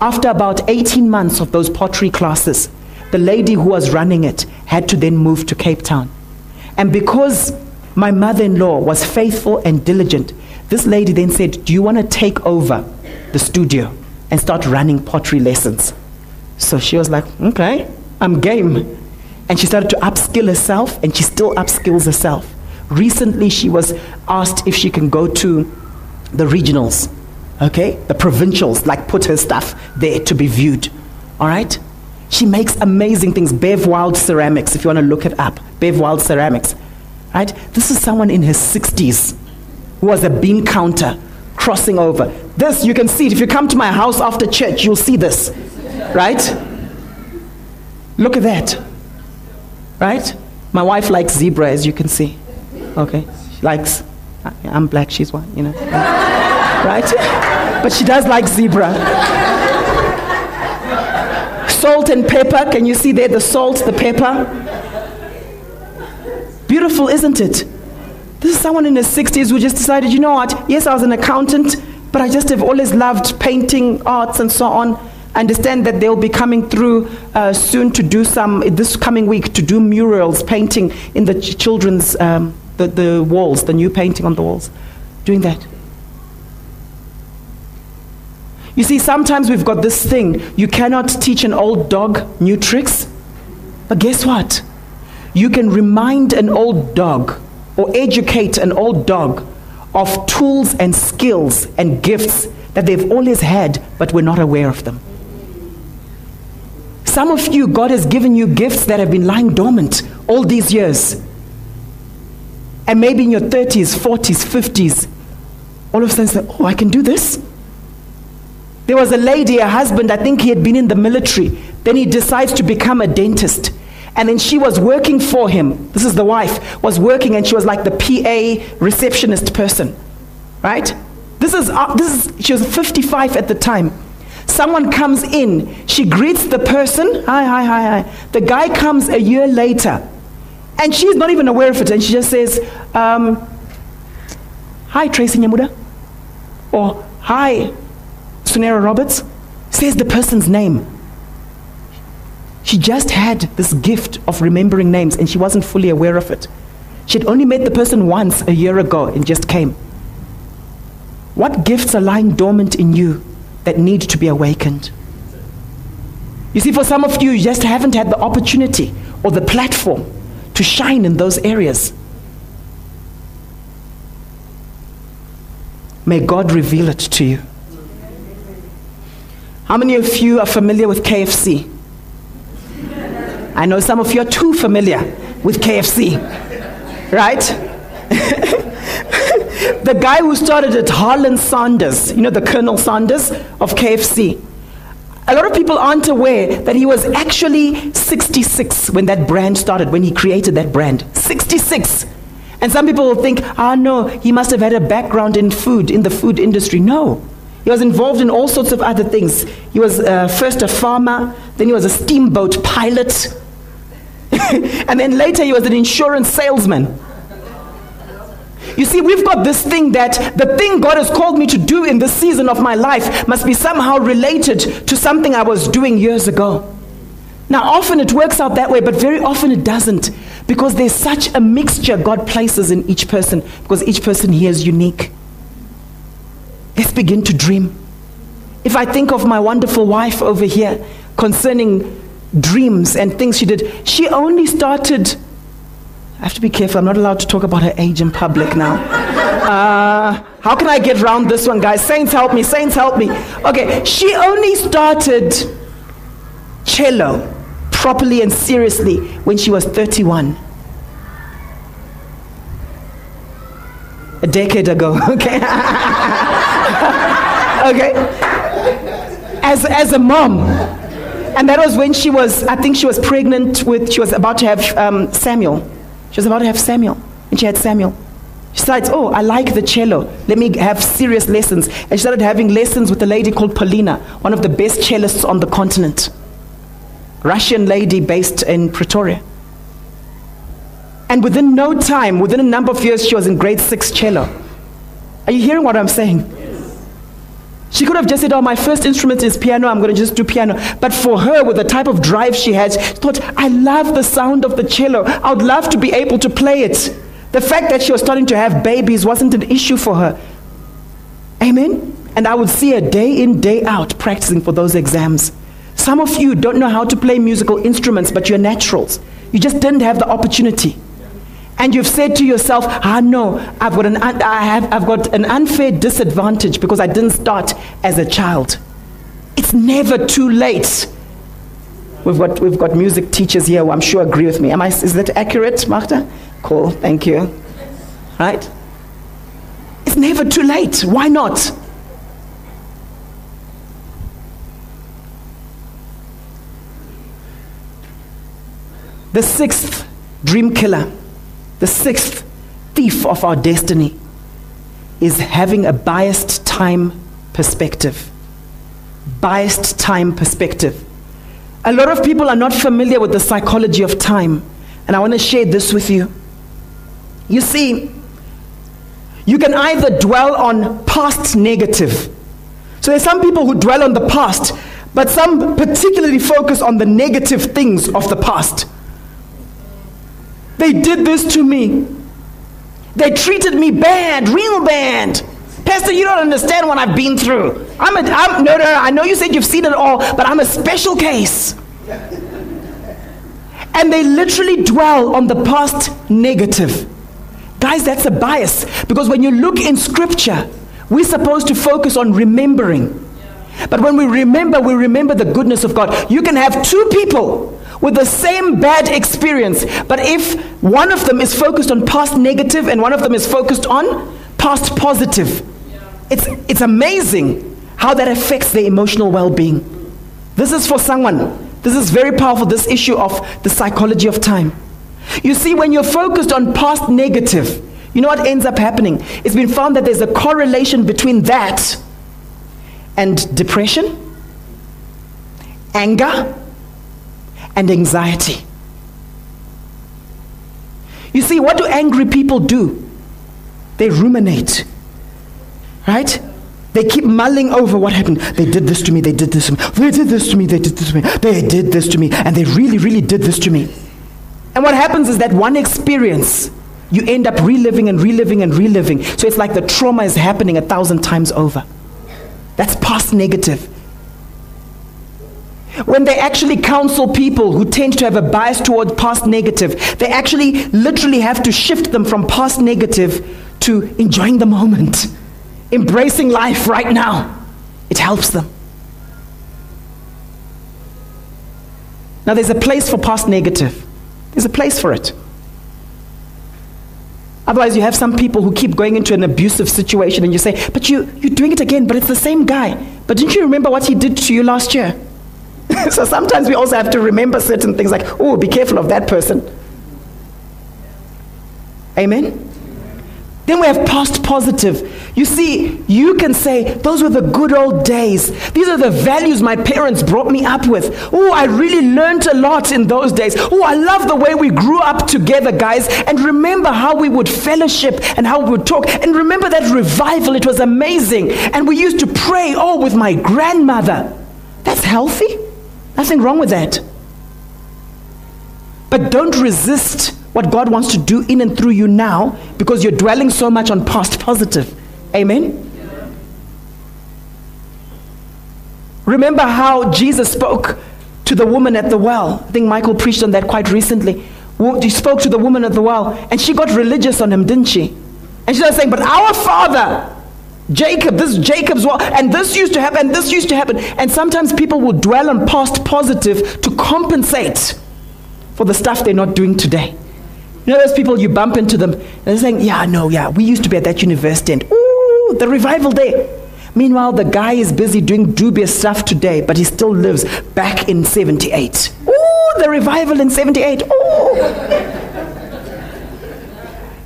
Speaker 1: After about 18 months of those pottery classes, the lady who was running it had to then move to Cape Town. And because my mother in law was faithful and diligent, this lady then said, Do you want to take over the studio and start running pottery lessons? So she was like, Okay, I'm game. And she started to upskill herself, and she still upskills herself. Recently, she was asked if she can go to the regionals, okay, the provincials, like put her stuff there to be viewed. All right? She makes amazing things. Bev Wild Ceramics, if you want to look it up. Bev Wild Ceramics. Right? This is someone in his 60s who was a bean counter crossing over. This, you can see it. If you come to my house after church, you'll see this. Right? Look at that. Right? My wife likes zebra, as you can see. Okay? She likes, I'm black, she's white, you know. Right? But she does like zebra. Salt and pepper, can you see there the salt, the pepper? Beautiful, isn't it? This is someone in his 60s who just decided, you know what? Yes, I was an accountant, but I just have always loved painting, arts, and so on. I understand that they'll be coming through uh, soon to do some, this coming week, to do murals, painting in the ch- children's, um, the, the walls, the new painting on the walls. Doing that. You see, sometimes we've got this thing you cannot teach an old dog new tricks. But guess what? You can remind an old dog or educate an old dog of tools and skills and gifts that they've always had, but we're not aware of them. Some of you, God has given you gifts that have been lying dormant all these years. And maybe in your 30s, 40s, 50s, all of a sudden say, Oh, I can do this. There was a lady, a husband, I think he had been in the military. Then he decides to become a dentist. And then she was working for him. This is the wife, was working and she was like the PA receptionist person. Right? This is, uh, this is she was 55 at the time. Someone comes in, she greets the person, hi, hi, hi, hi. The guy comes a year later, and she's not even aware of it, and she just says, um, Hi, Tracy Nyamuda. Or, Hi, Sunera Roberts. Says the person's name. She just had this gift of remembering names, and she wasn't fully aware of it. She had only met the person once a year ago and just came. What gifts are lying dormant in you that need to be awakened? You see, for some of you, you just haven't had the opportunity or the platform to shine in those areas. May God reveal it to you. How many of you are familiar with KFC? I know some of you are too familiar with KFC, right? the guy who started it, Harlan Sanders, you know, the Colonel Sanders of KFC. A lot of people aren't aware that he was actually 66 when that brand started, when he created that brand. 66. And some people will think, ah, no, he must have had a background in food, in the food industry. No. He was involved in all sorts of other things. He was uh, first a farmer, then he was a steamboat pilot, and then later he was an insurance salesman. You see, we've got this thing that the thing God has called me to do in this season of my life must be somehow related to something I was doing years ago. Now, often it works out that way, but very often it doesn't because there's such a mixture God places in each person because each person here is unique. Let's begin to dream. If I think of my wonderful wife over here concerning dreams and things she did, she only started. I have to be careful. I'm not allowed to talk about her age in public now. Uh, how can I get around this one, guys? Saints, help me. Saints, help me. Okay, she only started cello properly and seriously when she was 31. A decade ago, okay? okay? As, as a mom. And that was when she was, I think she was pregnant with, she was about to have um, Samuel. She was about to have Samuel. And she had Samuel. She decides, oh, I like the cello. Let me have serious lessons. And she started having lessons with a lady called Paulina, one of the best cellists on the continent. Russian lady based in Pretoria. And within no time, within a number of years, she was in grade six cello. Are you hearing what I'm saying? She could have just said, Oh, my first instrument is piano, I'm going to just do piano. But for her, with the type of drive she had, she thought, I love the sound of the cello. I would love to be able to play it. The fact that she was starting to have babies wasn't an issue for her. Amen? And I would see her day in, day out practicing for those exams. Some of you don't know how to play musical instruments, but you're naturals. You just didn't have the opportunity. And you've said to yourself, ah, no, I've got, an, I have, I've got an unfair disadvantage because I didn't start as a child. It's never too late. We've got, we've got music teachers here who I'm sure agree with me. Am I, is that accurate, Martha? Cool, thank you. Right? It's never too late. Why not? The sixth dream killer, the sixth thief of our destiny is having a biased time perspective. Biased time perspective. A lot of people are not familiar with the psychology of time, and I want to share this with you. You see, you can either dwell on past negative. So there's some people who dwell on the past, but some particularly focus on the negative things of the past. They did this to me. They treated me bad, real bad. Pastor, you don't understand what I've been through. I'm a, I'm, no, no, no, I know you said you've seen it all, but I'm a special case. And they literally dwell on the past negative. Guys, that's a bias. Because when you look in scripture, we're supposed to focus on remembering. But when we remember, we remember the goodness of God. You can have two people with the same bad experience, but if one of them is focused on past negative and one of them is focused on past positive, it's, it's amazing how that affects their emotional well being. This is for someone. This is very powerful, this issue of the psychology of time. You see, when you're focused on past negative, you know what ends up happening? It's been found that there's a correlation between that and depression, anger, and anxiety. You see, what do angry people do? They ruminate, right? They keep mulling over what happened. They did this to me, they did this to me, they did this to me, they did this to me, they did this to me, and they really, really did this to me. And what happens is that one experience, you end up reliving and reliving and reliving. So it's like the trauma is happening a thousand times over. That's past negative. When they actually counsel people who tend to have a bias toward past negative, they actually literally have to shift them from past negative to enjoying the moment, embracing life right now. It helps them. Now, there's a place for past negative, there's a place for it. Otherwise, you have some people who keep going into an abusive situation and you say, But you, you're doing it again, but it's the same guy. But didn't you remember what he did to you last year? so sometimes we also have to remember certain things like, oh, be careful of that person. Amen? Then we have past positive. You see, you can say, those were the good old days. These are the values my parents brought me up with. Oh, I really learned a lot in those days. Oh, I love the way we grew up together, guys. And remember how we would fellowship and how we would talk. And remember that revival, it was amazing. And we used to pray, oh, with my grandmother. That's healthy. Nothing wrong with that. But don't resist what God wants to do in and through you now because you're dwelling so much on past positive. Amen? Remember how Jesus spoke to the woman at the well. I think Michael preached on that quite recently. He spoke to the woman at the well, and she got religious on him, didn't she? And she was saying, But our father, Jacob, this is Jacob's well, and this used to happen, and this used to happen. And sometimes people will dwell on past positive to compensate for the stuff they're not doing today. You know those people you bump into them and they're saying, Yeah, no, yeah, we used to be at that university and the revival day. Meanwhile, the guy is busy doing dubious stuff today, but he still lives back in 78. Ooh, the revival in 78. Ooh.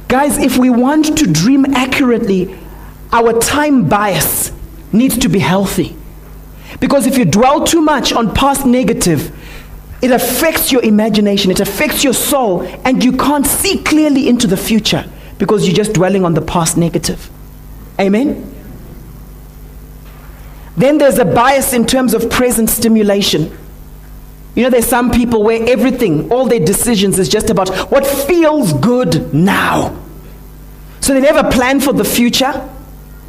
Speaker 1: Guys, if we want to dream accurately, our time bias needs to be healthy. Because if you dwell too much on past negative, it affects your imagination, it affects your soul, and you can't see clearly into the future because you're just dwelling on the past negative. Amen? Then there's a bias in terms of present stimulation. You know, there's some people where everything, all their decisions is just about what feels good now. So they never plan for the future.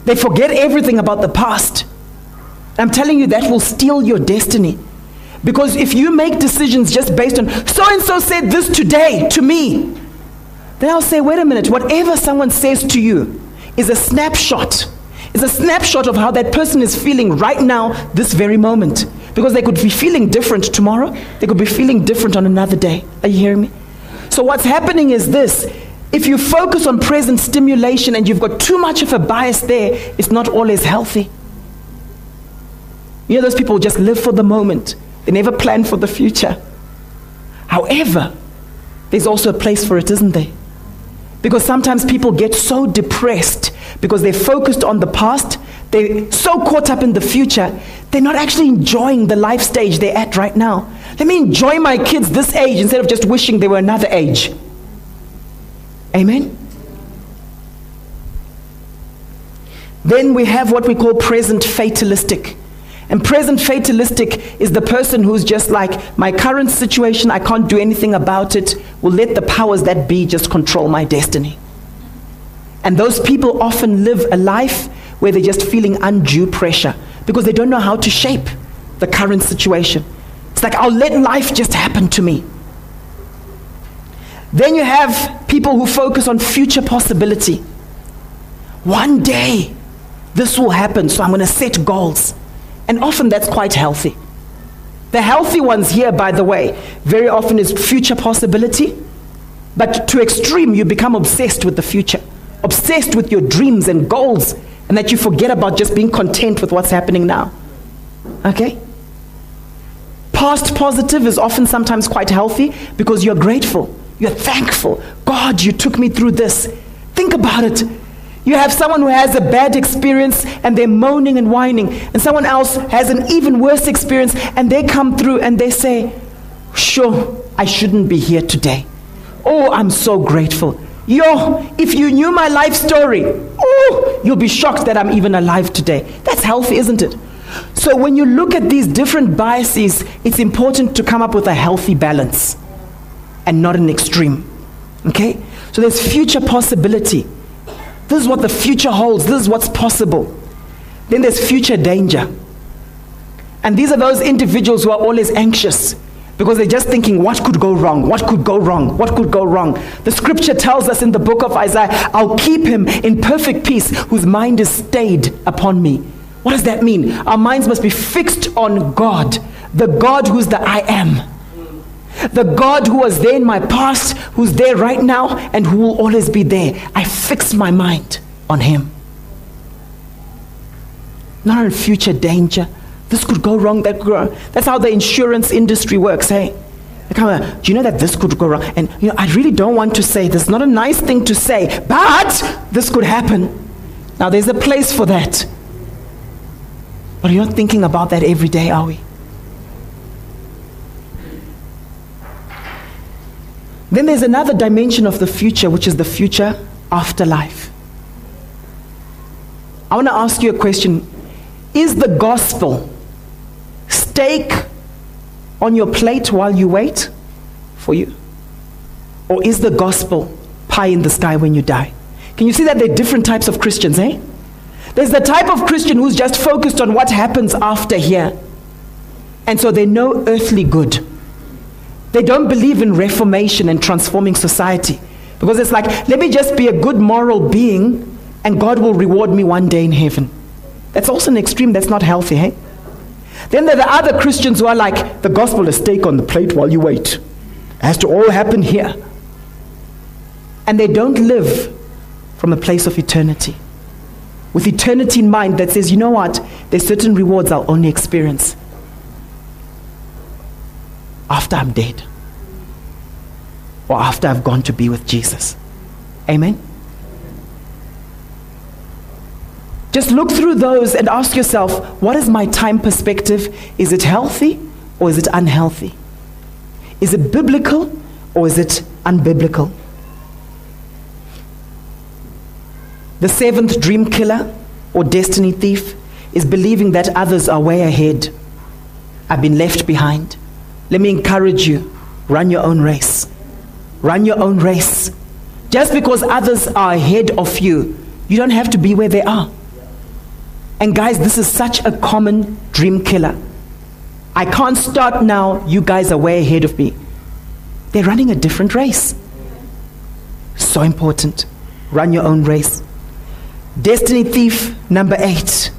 Speaker 1: They forget everything about the past. I'm telling you, that will steal your destiny. Because if you make decisions just based on so and so said this today to me, then I'll say, wait a minute, whatever someone says to you is a snapshot. It's a snapshot of how that person is feeling right now, this very moment. Because they could be feeling different tomorrow, they could be feeling different on another day. Are you hearing me? So, what's happening is this if you focus on present stimulation and you've got too much of a bias there, it's not always healthy. You know, those people just live for the moment, they never plan for the future. However, there's also a place for it, isn't there? Because sometimes people get so depressed because they're focused on the past, they're so caught up in the future, they're not actually enjoying the life stage they're at right now. Let me enjoy my kids this age instead of just wishing they were another age. Amen? Then we have what we call present fatalistic. And present fatalistic is the person who's just like, my current situation, I can't do anything about it. Will let the powers that be just control my destiny. And those people often live a life where they're just feeling undue pressure because they don't know how to shape the current situation. It's like, I'll let life just happen to me. Then you have people who focus on future possibility. One day, this will happen, so I'm going to set goals. And often that's quite healthy. The healthy ones here, by the way, very often is future possibility. But to extreme, you become obsessed with the future, obsessed with your dreams and goals, and that you forget about just being content with what's happening now. Okay? Past positive is often sometimes quite healthy because you're grateful, you're thankful. God, you took me through this. Think about it. You have someone who has a bad experience and they're moaning and whining, and someone else has an even worse experience and they come through and they say, Sure, I shouldn't be here today. Oh, I'm so grateful. Yo, if you knew my life story, oh, you'll be shocked that I'm even alive today. That's healthy, isn't it? So when you look at these different biases, it's important to come up with a healthy balance and not an extreme. Okay? So there's future possibility. This is what the future holds. This is what's possible. Then there's future danger. And these are those individuals who are always anxious because they're just thinking, what could go wrong? What could go wrong? What could go wrong? The scripture tells us in the book of Isaiah, I'll keep him in perfect peace whose mind is stayed upon me. What does that mean? Our minds must be fixed on God, the God who's the I am. The God who was there in my past, who's there right now, and who will always be there. I fix my mind on Him. Not on future danger. This could go wrong, that could go wrong. That's how the insurance industry works, hey? Come on, uh, do you know that this could go wrong? And you know, I really don't want to say this. Not a nice thing to say, but this could happen. Now there's a place for that. But you're not thinking about that every day, are we? Then there's another dimension of the future, which is the future afterlife. I want to ask you a question Is the gospel steak on your plate while you wait for you? Or is the gospel pie in the sky when you die? Can you see that there are different types of Christians, eh? There's the type of Christian who's just focused on what happens after here. And so they know earthly good. They don't believe in reformation and transforming society. Because it's like, let me just be a good moral being and God will reward me one day in heaven. That's also an extreme that's not healthy, hey? Then there are the other Christians who are like, the gospel is steak on the plate while you wait. It has to all happen here. And they don't live from a place of eternity. With eternity in mind that says, you know what? There's certain rewards I'll only experience after I'm dead or after I've gone to be with Jesus. Amen? Just look through those and ask yourself what is my time perspective? Is it healthy or is it unhealthy? Is it biblical or is it unbiblical? The seventh dream killer or destiny thief is believing that others are way ahead. I've been left behind. Let me encourage you run your own race. Run your own race. Just because others are ahead of you, you don't have to be where they are. And guys, this is such a common dream killer. I can't start now. You guys are way ahead of me. They're running a different race. So important. Run your own race. Destiny thief number eight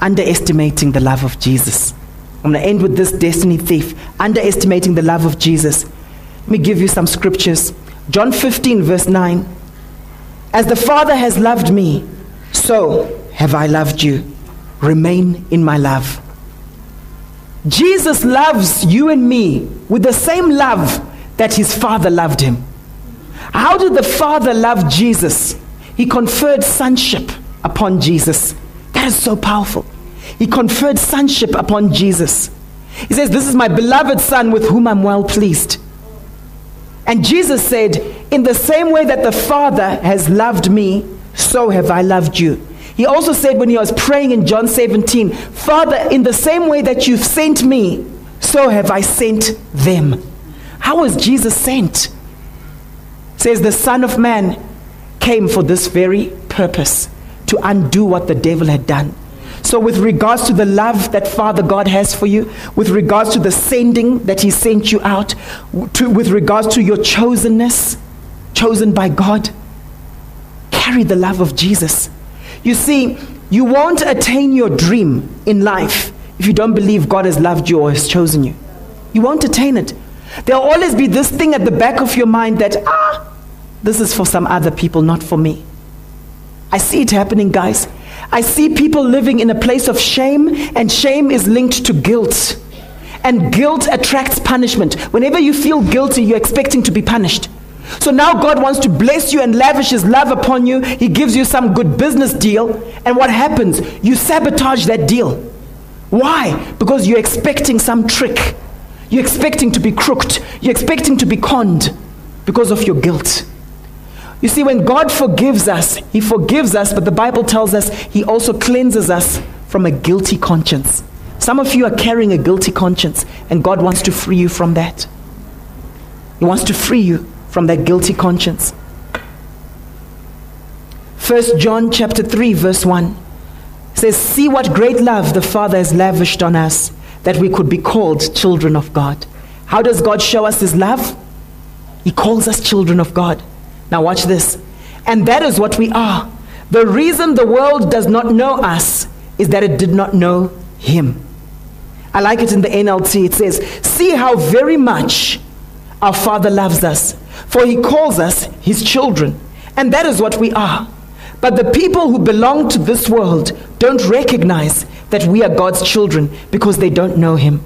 Speaker 1: underestimating the love of Jesus. I'm going to end with this destiny thief underestimating the love of Jesus. Let me give you some scriptures. John 15, verse 9. As the Father has loved me, so have I loved you. Remain in my love. Jesus loves you and me with the same love that his Father loved him. How did the Father love Jesus? He conferred sonship upon Jesus. That is so powerful. He conferred sonship upon Jesus. He says, This is my beloved Son with whom I'm well pleased. And Jesus said, In the same way that the Father has loved me, so have I loved you. He also said when he was praying in John 17, Father, in the same way that you've sent me, so have I sent them. How was Jesus sent? says the Son of Man came for this very purpose to undo what the devil had done. So, with regards to the love that Father God has for you, with regards to the sending that He sent you out, to, with regards to your chosenness, chosen by God, carry the love of Jesus. You see, you won't attain your dream in life if you don't believe God has loved you or has chosen you. You won't attain it. There'll always be this thing at the back of your mind that, ah, this is for some other people, not for me. I see it happening, guys. I see people living in a place of shame, and shame is linked to guilt. And guilt attracts punishment. Whenever you feel guilty, you're expecting to be punished. So now God wants to bless you and lavish His love upon you. He gives you some good business deal. And what happens? You sabotage that deal. Why? Because you're expecting some trick. You're expecting to be crooked. You're expecting to be conned because of your guilt. You see, when God forgives us, He forgives us, but the Bible tells us He also cleanses us from a guilty conscience. Some of you are carrying a guilty conscience, and God wants to free you from that. He wants to free you from that guilty conscience. 1 John chapter 3 verse 1 says see what great love the Father has lavished on us that we could be called children of God. How does God show us his love? He calls us children of God. Now, watch this. And that is what we are. The reason the world does not know us is that it did not know Him. I like it in the NLT. It says, See how very much our Father loves us, for He calls us His children. And that is what we are. But the people who belong to this world don't recognize that we are God's children because they don't know Him.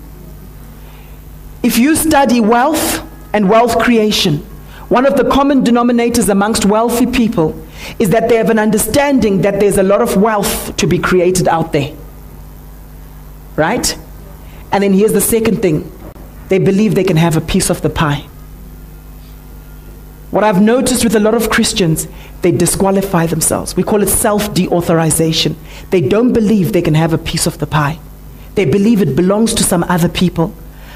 Speaker 1: If you study wealth and wealth creation, one of the common denominators amongst wealthy people is that they have an understanding that there's a lot of wealth to be created out there. Right? And then here's the second thing they believe they can have a piece of the pie. What I've noticed with a lot of Christians, they disqualify themselves. We call it self deauthorization. They don't believe they can have a piece of the pie, they believe it belongs to some other people.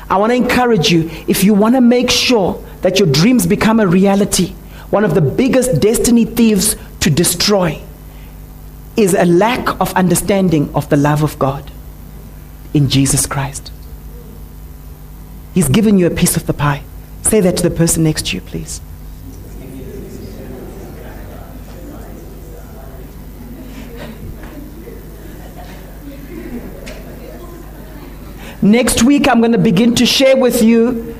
Speaker 1: I want to encourage you if you want to make sure that your dreams become a reality, one of the biggest destiny thieves to destroy is a lack of understanding of the love of God in Jesus Christ. He's given you a piece of the pie. Say that to the person next to you, please. Next week, I'm going to begin to share with you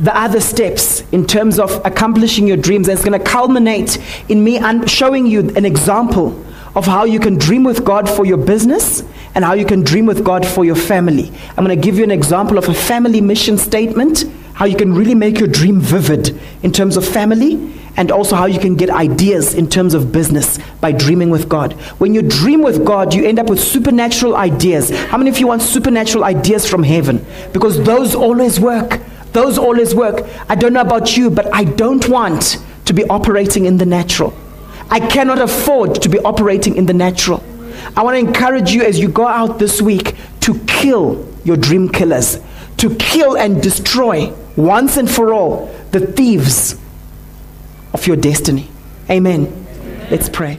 Speaker 1: the other steps in terms of accomplishing your dreams. And it's going to culminate in me showing you an example of how you can dream with God for your business and how you can dream with God for your family. I'm going to give you an example of a family mission statement, how you can really make your dream vivid in terms of family, and also how you can get ideas in terms of business by dreaming with God. When you dream with God, you end up with supernatural ideas. How many of you want supernatural ideas from heaven? Because those always work. Those always work. I don't know about you, but I don't want to be operating in the natural. I cannot afford to be operating in the natural. I want to encourage you as you go out this week to kill your dream killers, to kill and destroy once and for all the thieves of your destiny. Amen. Let's pray.